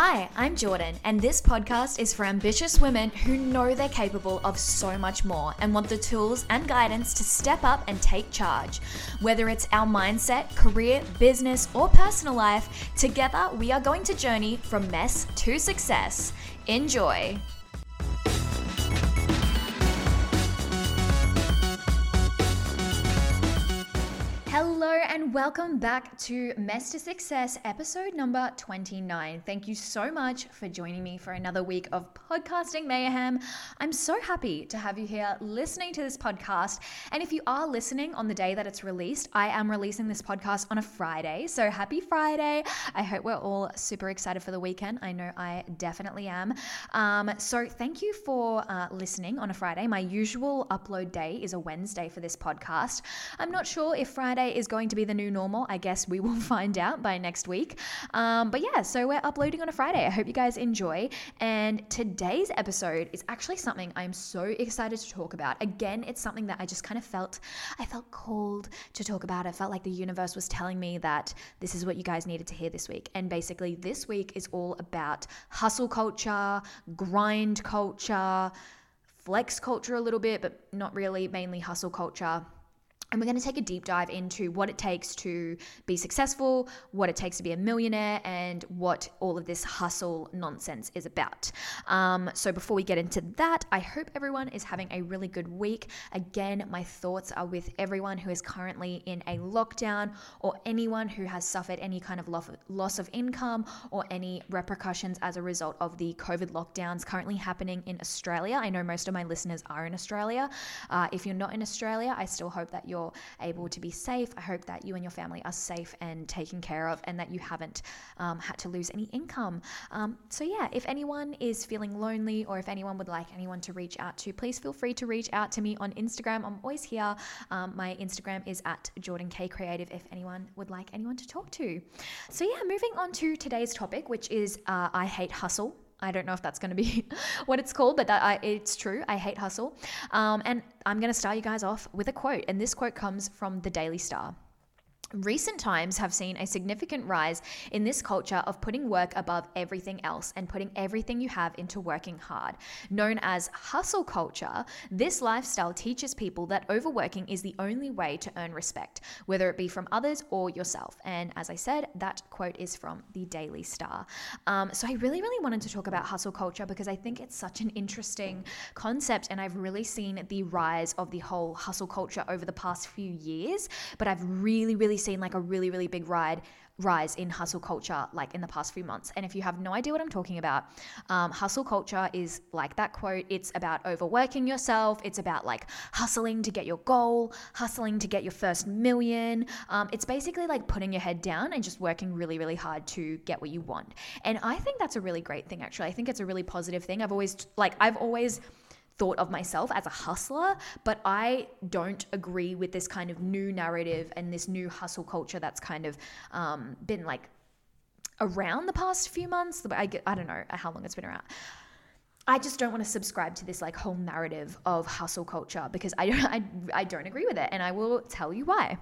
Hi, I'm Jordan, and this podcast is for ambitious women who know they're capable of so much more and want the tools and guidance to step up and take charge. Whether it's our mindset, career, business, or personal life, together we are going to journey from mess to success. Enjoy! And welcome back to to Success, episode number 29. Thank you so much for joining me for another week of podcasting mayhem. I'm so happy to have you here listening to this podcast. And if you are listening on the day that it's released, I am releasing this podcast on a Friday. So happy Friday. I hope we're all super excited for the weekend. I know I definitely am. Um, so thank you for uh, listening on a Friday. My usual upload day is a Wednesday for this podcast. I'm not sure if Friday is going to be the new normal. I guess we will find out by next week. Um, but yeah, so we're uploading on a Friday. I hope you guys enjoy. And today's episode is actually something I'm so excited to talk about. Again, it's something that I just kind of felt, I felt called to talk about. I felt like the universe was telling me that this is what you guys needed to hear this week. And basically, this week is all about hustle culture, grind culture, flex culture a little bit, but not really, mainly hustle culture and we're going to take a deep dive into what it takes to be successful, what it takes to be a millionaire, and what all of this hustle nonsense is about. Um, so, before we get into that, I hope everyone is having a really good week. Again, my thoughts are with everyone who is currently in a lockdown or anyone who has suffered any kind of loss of income or any repercussions as a result of the COVID lockdowns currently happening in Australia. I know most of my listeners are in Australia. Uh, if you're not in Australia, I still hope that you're you're able to be safe. I hope that you and your family are safe and taken care of and that you haven't um, had to lose any income. Um, so, yeah, if anyone is feeling lonely or if anyone would like anyone to reach out to, please feel free to reach out to me on Instagram. I'm always here. Um, my Instagram is at Jordan K Creative if anyone would like anyone to talk to. So, yeah, moving on to today's topic, which is uh, I hate hustle. I don't know if that's going to be what it's called, but that I, it's true. I hate hustle. Um, and I'm going to start you guys off with a quote. And this quote comes from the Daily Star. Recent times have seen a significant rise in this culture of putting work above everything else and putting everything you have into working hard. Known as hustle culture, this lifestyle teaches people that overworking is the only way to earn respect, whether it be from others or yourself. And as I said, that quote is from the Daily Star. Um, so I really, really wanted to talk about hustle culture because I think it's such an interesting concept, and I've really seen the rise of the whole hustle culture over the past few years. But I've really, really seen like a really, really big ride rise in hustle culture like in the past few months. And if you have no idea what I'm talking about, um, hustle culture is like that quote. It's about overworking yourself. It's about like hustling to get your goal, hustling to get your first million. Um, it's basically like putting your head down and just working really, really hard to get what you want. And I think that's a really great thing, actually. I think it's a really positive thing. I've always, like, I've always, thought of myself as a hustler, but I don't agree with this kind of new narrative and this new hustle culture that's kind of um, been like around the past few months. I, I don't know how long it's been around. I just don't want to subscribe to this like whole narrative of hustle culture because I don't, I, I don't agree with it. And I will tell you why.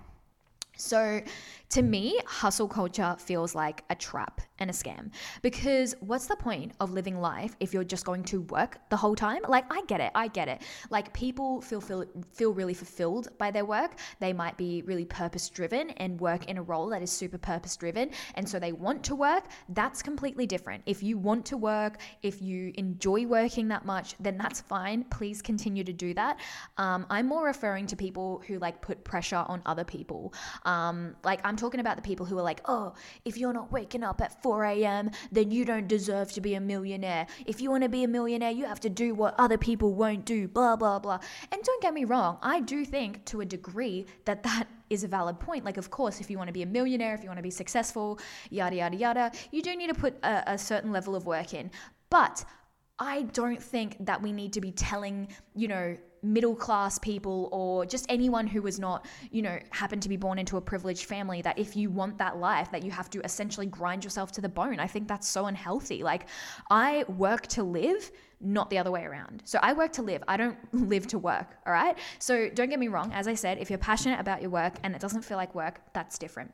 So, to me, hustle culture feels like a trap and a scam because what's the point of living life if you're just going to work the whole time? Like, I get it, I get it. Like, people feel feel, feel really fulfilled by their work. They might be really purpose driven and work in a role that is super purpose driven, and so they want to work. That's completely different. If you want to work, if you enjoy working that much, then that's fine. Please continue to do that. Um, I'm more referring to people who like put pressure on other people. Um, like I'm talking about the people who are like, oh, if you're not waking up at 4 a.m., then you don't deserve to be a millionaire. If you want to be a millionaire, you have to do what other people won't do, blah, blah, blah. And don't get me wrong, I do think to a degree that that is a valid point. Like, of course, if you want to be a millionaire, if you want to be successful, yada, yada, yada, you do need to put a, a certain level of work in. But I don't think that we need to be telling, you know, middle class people or just anyone who was not, you know, happened to be born into a privileged family that if you want that life, that you have to essentially grind yourself to the bone. I think that's so unhealthy. Like, I work to live, not the other way around. So I work to live. I don't live to work. All right. So don't get me wrong. As I said, if you're passionate about your work and it doesn't feel like work, that's different.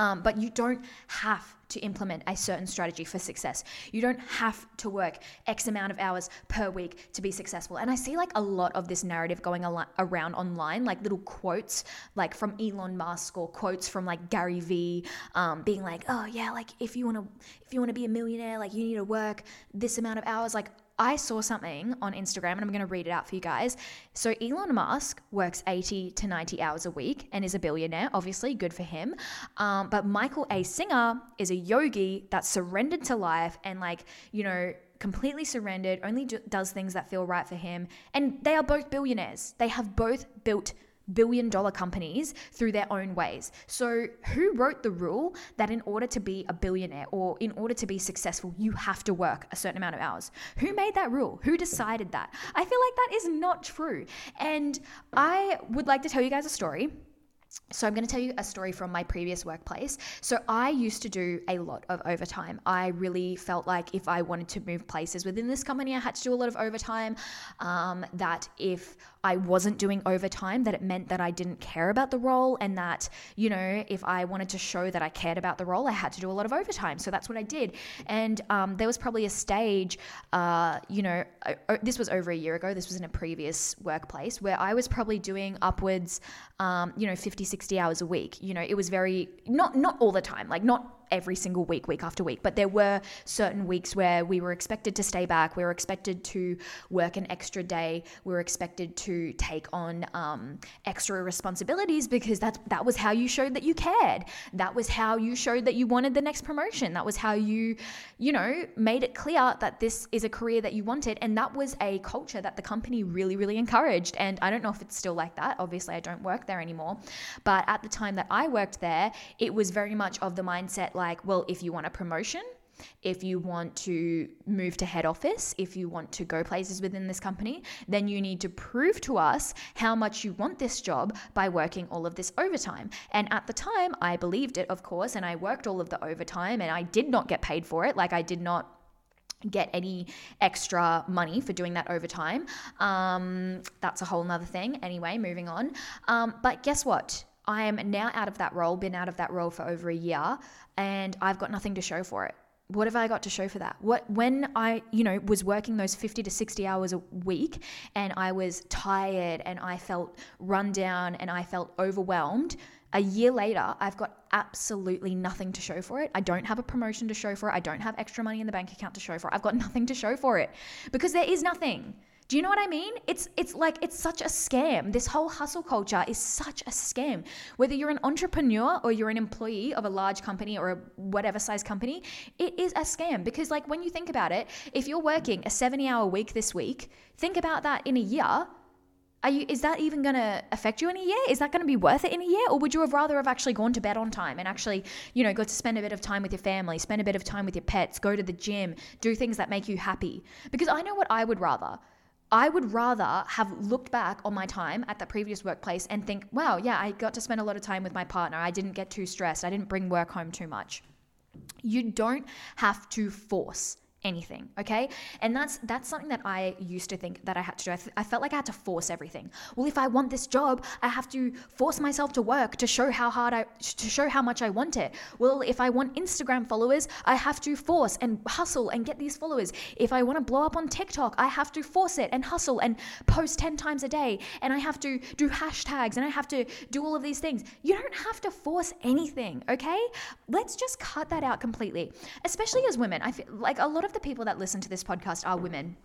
Um, but you don't have to implement a certain strategy for success. You don't have to work X amount of hours per week to be successful. And I see like a lot of this narrative going al- around online, like little quotes like from Elon Musk or quotes from like Gary Vee, um, being like, oh yeah, like if you want to, if you want to be a millionaire, like you need to work this amount of hours. Like I saw something on Instagram and I'm going to read it out for you guys. So, Elon Musk works 80 to 90 hours a week and is a billionaire, obviously, good for him. Um, but Michael A. Singer is a yogi that surrendered to life and, like, you know, completely surrendered, only do- does things that feel right for him. And they are both billionaires. They have both built billion dollar companies through their own ways. So, who wrote the rule that in order to be a billionaire or in order to be successful, you have to work a certain amount of hours? Who made that rule? Who decided that? I feel like that is not true. And I would like to tell you guys a story. So, I'm going to tell you a story from my previous workplace. So, I used to do a lot of overtime. I really felt like if I wanted to move places within this company, I had to do a lot of overtime. Um, that if I wasn't doing overtime, that it meant that I didn't care about the role, and that, you know, if I wanted to show that I cared about the role, I had to do a lot of overtime. So that's what I did. And um, there was probably a stage, uh, you know, this was over a year ago, this was in a previous workplace, where I was probably doing upwards, um, you know, 50, 60 hours a week. You know, it was very, not, not all the time, like not every single week, week after week. But there were certain weeks where we were expected to stay back. We were expected to work an extra day. We were expected to take on um, extra responsibilities because that that was how you showed that you cared. That was how you showed that you wanted the next promotion. That was how you, you know, made it clear that this is a career that you wanted. And that was a culture that the company really, really encouraged. And I don't know if it's still like that. Obviously, I don't work there anymore. But at the time that I worked there, it was very much of the mindset like, well, if you want a promotion, if you want to move to head office, if you want to go places within this company, then you need to prove to us how much you want this job by working all of this overtime. And at the time, I believed it, of course, and I worked all of the overtime and I did not get paid for it. Like I did not get any extra money for doing that overtime. Um, that's a whole nother thing. Anyway, moving on. Um, but guess what? I am now out of that role, been out of that role for over a year, and I've got nothing to show for it. What have I got to show for that? What when I, you know, was working those 50 to 60 hours a week and I was tired and I felt run down and I felt overwhelmed, a year later, I've got absolutely nothing to show for it. I don't have a promotion to show for it. I don't have extra money in the bank account to show for it. I've got nothing to show for it because there is nothing. Do you know what I mean? It's it's like it's such a scam. This whole hustle culture is such a scam. Whether you're an entrepreneur or you're an employee of a large company or a whatever size company, it is a scam because like when you think about it, if you're working a 70-hour week this week, think about that in a year. Are you, is that even going to affect you in a year? Is that going to be worth it in a year? Or would you have rather have actually gone to bed on time and actually, you know, got to spend a bit of time with your family, spend a bit of time with your pets, go to the gym, do things that make you happy? Because I know what I would rather. I would rather have looked back on my time at the previous workplace and think, wow, yeah, I got to spend a lot of time with my partner. I didn't get too stressed. I didn't bring work home too much. You don't have to force anything okay? And that's that's something that i used to think that i had to do. I, th- I, felt like i had to force everything. Well if i want this job i have to force myself to work to show how hard i to show how much i want it. Well if i want instagram followers i have to force and hustle and get these followers. If i want to blow up on tiktok i have to force it and hustle and post 10 times a day. And i have to do hashtags and i have to do all of these things. You don't have to force anything okay? Let's just cut that out completely especially as women. I feel like a lot of of the people that listen to this podcast are women.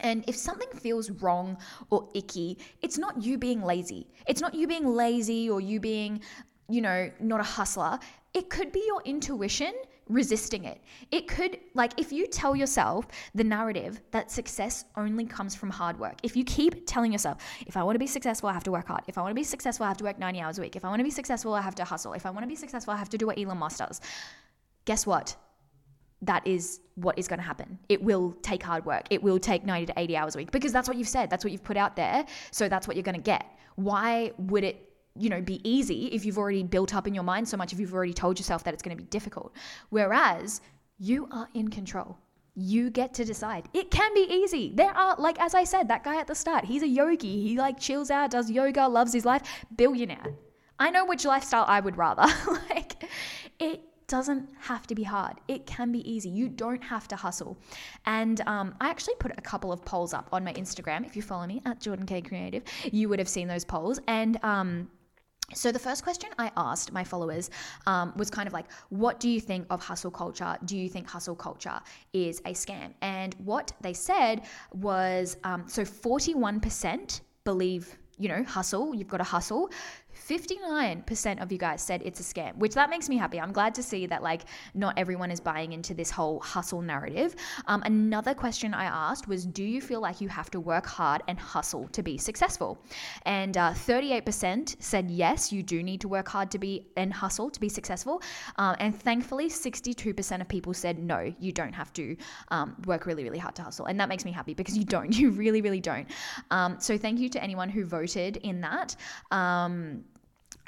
And if something feels wrong or icky, it's not you being lazy. It's not you being lazy or you being, you know, not a hustler. It could be your intuition resisting it. It could, like, if you tell yourself the narrative that success only comes from hard work, if you keep telling yourself, if I want to be successful, I have to work hard. If I want to be successful, I have to work 90 hours a week. If I want to be successful, I have to hustle. If I want to be successful, I have to do what Elon Musk does. Guess what? That is what is going to happen. It will take hard work. It will take 90 to 80 hours a week because that's what you've said. That's what you've put out there. So that's what you're going to get. Why would it, you know, be easy if you've already built up in your mind so much, if you've already told yourself that it's going to be difficult? Whereas you are in control. You get to decide. It can be easy. There are, like, as I said, that guy at the start, he's a yogi. He like chills out, does yoga, loves his life, billionaire. I know which lifestyle I would rather. like, It doesn't have to be hard. It can be easy. You don't have to hustle. And um, I actually put a couple of polls up on my Instagram. If you follow me at Jordan K Creative, you would have seen those polls. And um, so, the first question I asked my followers um, was kind of like, what do you think of hustle culture? Do you think hustle culture is a scam? And what they said was um, so 41% believe, you know, hustle, you've got to hustle. 59% of you guys said it's a scam, which that makes me happy. I'm glad to see that like not everyone is buying into this whole hustle narrative. Um, another question I asked was, do you feel like you have to work hard and hustle to be successful? And uh, 38% said yes, you do need to work hard to be and hustle to be successful. Um, and thankfully, 62% of people said no, you don't have to um, work really, really hard to hustle. And that makes me happy because you don't. You really, really don't. Um, so thank you to anyone who voted in that. Um,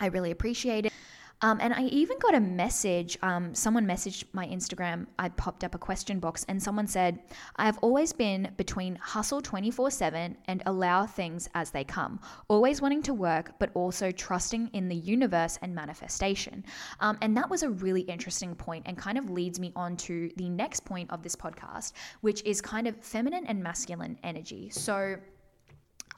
I really appreciate it. Um, and I even got a message. Um, someone messaged my Instagram. I popped up a question box, and someone said, I have always been between hustle 24 7 and allow things as they come, always wanting to work, but also trusting in the universe and manifestation. Um, and that was a really interesting point and kind of leads me on to the next point of this podcast, which is kind of feminine and masculine energy. So,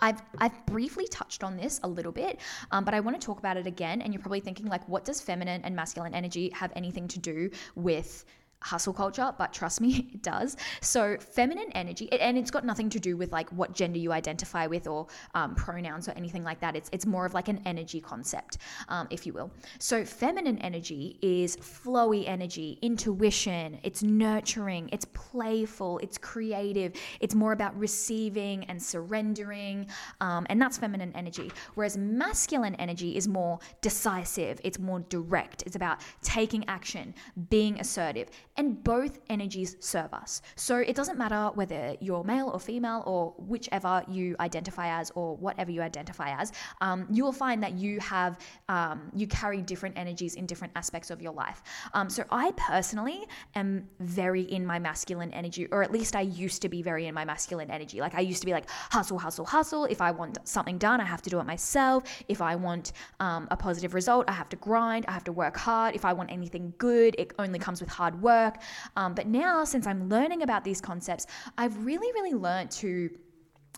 I've, I've briefly touched on this a little bit, um, but I want to talk about it again. And you're probably thinking, like, what does feminine and masculine energy have anything to do with hustle culture, but trust me, it does. So, feminine energy, and it's got nothing to do with like what gender you identify with or um, pronouns or anything like that. It's it's more of like an energy concept, um, if you will. So, feminine energy is flowy energy, intuition. It's nurturing. It's playful. It's creative. It's more about receiving and surrendering, um, and that's feminine energy. Whereas masculine energy is more decisive. It's more direct. It's about taking action, being assertive and both energies serve us. So it doesn't matter whether you're male or female or whichever you identify as or whatever you identify as, um, you will find that you have, um, you carry different energies in different aspects of your life. Um, so I personally am very in my masculine energy, or at least I used to be very in my masculine energy. Like I used to be like hustle, hustle, hustle. If I want something done, I have to do it myself. If I want um, a positive result, I have to grind, I have to work hard. If I want anything good, it only comes with hard work work. Um, but now, since I'm learning about these concepts, I've really, really learned to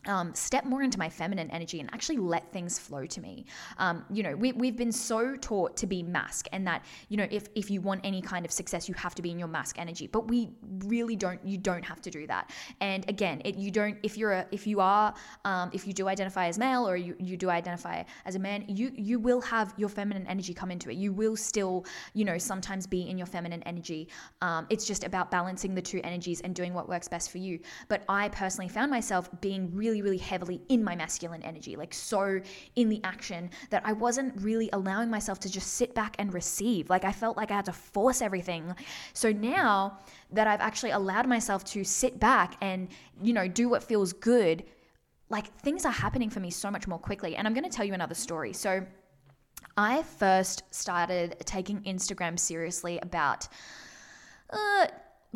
um, step more into my feminine energy and actually let things flow to me. Um, you know, we, we've been so taught to be mask and that, you know, if, if you want any kind of success, you have to be in your mask energy, but we really don't, you don't have to do that. And again, it, you don't, if you're a, if you are, um, if you do identify as male or you, you do identify as a man, you, you will have your feminine energy come into it. You will still, you know, sometimes be in your feminine energy. Um, it's just about balancing the two energies and doing what works best for you. But I personally found myself being really really, really heavily in my masculine energy, like so in the action that I wasn't really allowing myself to just sit back and receive. Like I felt like I had to force everything. So now that I've actually allowed myself to sit back and, you know, do what feels good, like things are happening for me so much more quickly. And I'm going to tell you another story. So I first started taking Instagram seriously about uh,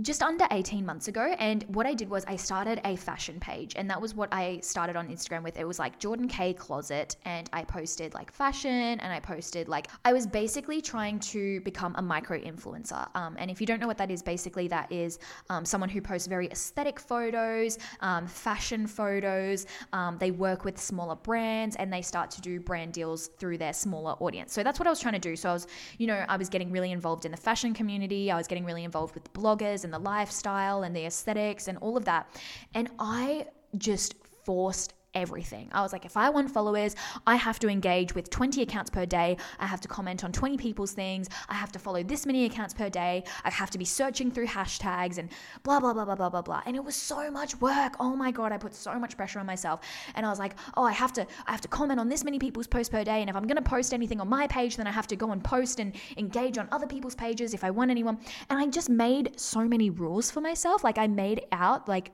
just under 18 months ago. And what I did was I started a fashion page. And that was what I started on Instagram with. It was like Jordan K Closet. And I posted like fashion and I posted like, I was basically trying to become a micro influencer. Um, and if you don't know what that is, basically that is um, someone who posts very aesthetic photos, um, fashion photos. Um, they work with smaller brands and they start to do brand deals through their smaller audience. So that's what I was trying to do. So I was, you know, I was getting really involved in the fashion community. I was getting really involved with bloggers and the lifestyle and the aesthetics and all of that. And I just forced everything. I was like, if I want followers, I have to engage with 20 accounts per day. I have to comment on 20 people's things. I have to follow this many accounts per day. I have to be searching through hashtags and blah, blah, blah, blah, blah, blah, blah. And it was so much work. Oh my God, I put so much pressure on myself. And I was like, oh, I have to, I have to comment on this many people's posts per day. And if I'm going to post anything on my page, then I have to go and post and engage on other people's pages if I want anyone. And I just made so many rules for myself. Like I made out like,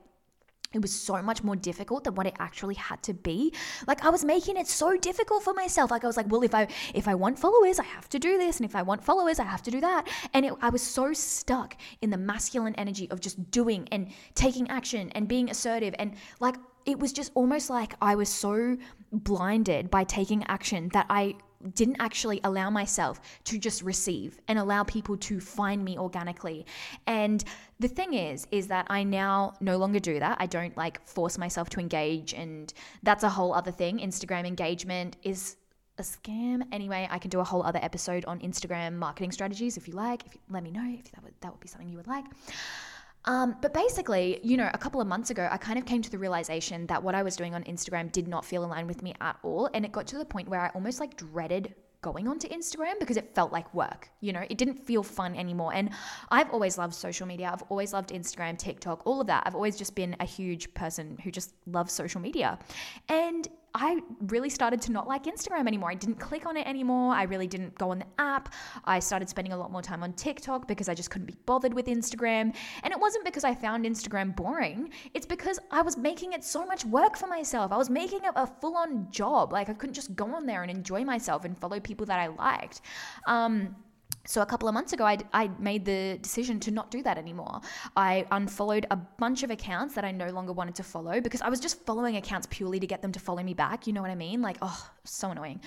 it was so much more difficult than what it actually had to be. Like i was making it so difficult for myself. Like i was like well if i if i want followers i have to do this and if i want followers i have to do that. And it, i was so stuck in the masculine energy of just doing and taking action and being assertive. And like it was just almost like i was so blinded by taking action that i didn't actually allow myself to just receive and allow people to find me organically. And the thing is, is that I now no longer do that. I don't like force myself to engage. And that's a whole other thing. Instagram engagement is a scam. Anyway, I can do a whole other episode on Instagram marketing strategies if you like. If you, let me know if that would that would be something you would like. Um, but basically, you know, a couple of months ago, I kind of came to the realization that what I was doing on Instagram did not feel aligned with me at all. And it got to the point where I almost like dreaded going onto Instagram because it felt like work. You know, it didn't feel fun anymore. And I've always loved social media. I've always loved Instagram, TikTok, all of that. I've always just been a huge person who just loves social media. And I really started to not like Instagram anymore. I didn't click on it anymore. I really didn't go on the app. I started spending a lot more time on TikTok because I just couldn't be bothered with Instagram. And it wasn't because I found Instagram boring, it's because I was making it so much work for myself. I was making it a full on job. Like I couldn't just go on there and enjoy myself and follow people that I liked. Um, so a couple of months ago, I, I made the decision to not do that anymore. I unfollowed a bunch of accounts that I no longer wanted to follow because I was just following accounts purely to get them to follow me back. You know what I mean? Like, oh, so annoying.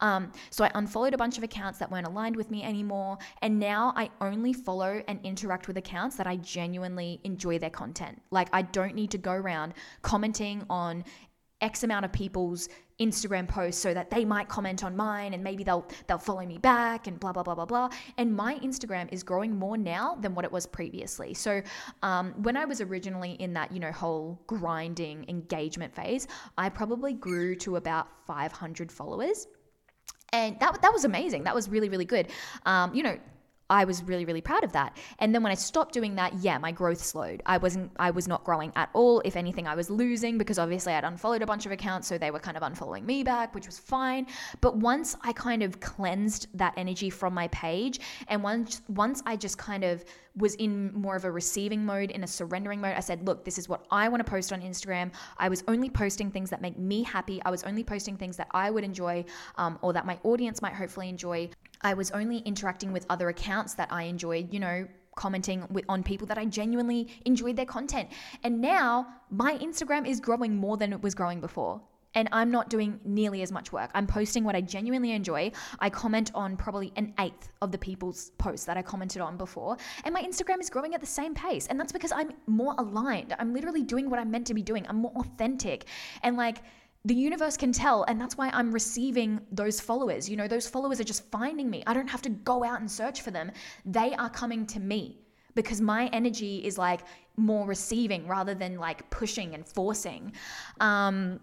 Um, so I unfollowed a bunch of accounts that weren't aligned with me anymore. And now I only follow and interact with accounts that I genuinely enjoy their content. Like, I don't need to go around commenting on X amount of people's Instagram posts so that they might comment on mine and maybe they'll they'll follow me back and blah blah blah blah blah. And my Instagram is growing more now than what it was previously. So um, when I was originally in that you know whole grinding engagement phase, I probably grew to about 500 followers and that that was amazing. That was really really good. Um, you know, I was really, really proud of that. And then when I stopped doing that, yeah, my growth slowed. I wasn't, I was not growing at all. If anything, I was losing because obviously I'd unfollowed a bunch of accounts, so they were kind of unfollowing me back, which was fine. But once I kind of cleansed that energy from my page, and once once I just kind of was in more of a receiving mode, in a surrendering mode, I said, look, this is what I want to post on Instagram. I was only posting things that make me happy. I was only posting things that I would enjoy, um, or that my audience might hopefully enjoy. I was only interacting with other accounts that I enjoyed, you know, commenting with, on people that I genuinely enjoyed their content. And now my Instagram is growing more than it was growing before. And I'm not doing nearly as much work. I'm posting what I genuinely enjoy. I comment on probably an eighth of the people's posts that I commented on before. And my Instagram is growing at the same pace. And that's because I'm more aligned. I'm literally doing what I'm meant to be doing. I'm more authentic. And like, the universe can tell and that's why i'm receiving those followers. You know those followers are just finding me. I don't have to go out and search for them. They are coming to me because my energy is like more receiving rather than like pushing and forcing. Um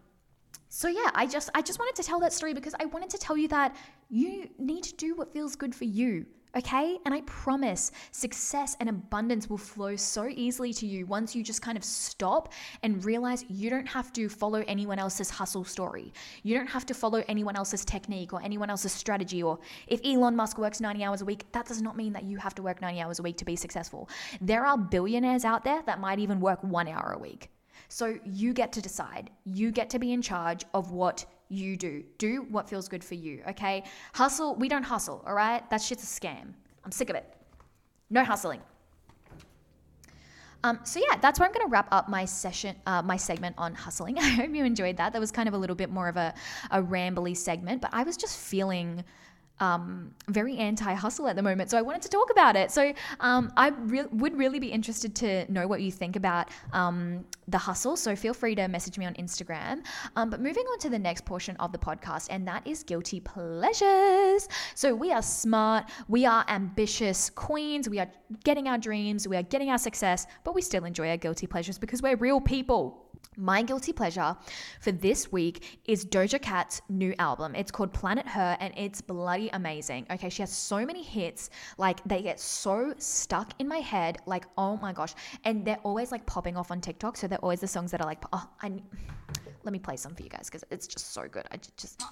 so yeah i just i just wanted to tell that story because i wanted to tell you that you need to do what feels good for you okay? And I promise success and abundance will flow so easily to you once you just kind of stop and realize you don't have to follow anyone else's hustle story. You don't have to follow anyone else's technique or anyone else's strategy. Or if Elon Musk works 90 hours a week, that does not mean that you have to work 90 hours a week to be successful. There are billionaires out there that might even work one hour a week. So you get to decide. You get to be in charge of what you do. Do what feels good for you, okay? Hustle, we don't hustle, all right? That shit's a scam. I'm sick of it. No hustling. Um, so yeah, that's where I'm going to wrap up my session, uh, my segment on hustling. I hope you enjoyed that. That was kind of a little bit more of a, a rambly segment, but I was just feeling um, very anti hustle at the moment. So I wanted to talk about it. So um, I re- would really be interested to know what you think about um, the hustle. So feel free to message me on Instagram. Um, but moving on to the next portion of the podcast, and that is guilty pleasures. So we are smart, we are ambitious queens, we are getting our dreams, we are getting our success, but we still enjoy our guilty pleasures because we're real people. My guilty pleasure for this week is Doja Cat's new album. It's called Planet Her and it's bloody amazing. Okay, she has so many hits, like they get so stuck in my head, like oh my gosh. And they're always like popping off on TikTok, so they're always the songs that are like, oh, I let me play some for you guys because it's just so good. I just.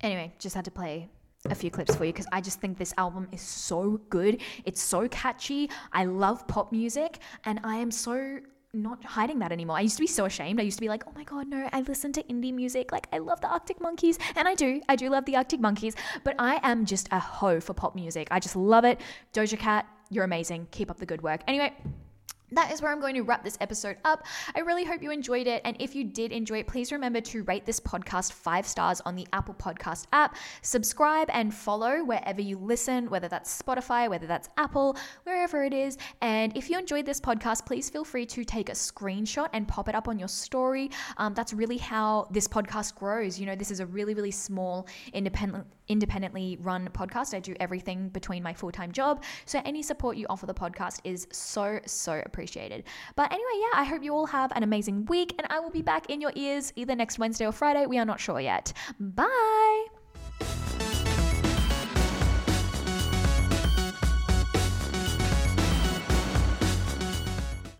Anyway, just had to play a few clips for you because I just think this album is so good. It's so catchy. I love pop music and I am so not hiding that anymore. I used to be so ashamed. I used to be like, oh my God, no, I listen to indie music. Like, I love the Arctic Monkeys. And I do. I do love the Arctic Monkeys. But I am just a hoe for pop music. I just love it. Doja Cat, you're amazing. Keep up the good work. Anyway, that is where I'm going to wrap this episode up. I really hope you enjoyed it. And if you did enjoy it, please remember to rate this podcast five stars on the Apple Podcast app. Subscribe and follow wherever you listen, whether that's Spotify, whether that's Apple, wherever it is. And if you enjoyed this podcast, please feel free to take a screenshot and pop it up on your story. Um, that's really how this podcast grows. You know, this is a really, really small, independent independently run podcast. I do everything between my full time job. So any support you offer the podcast is so, so appreciated. But anyway, yeah, I hope you all have an amazing week and I will be back in your ears either next Wednesday or Friday. We are not sure yet. Bye.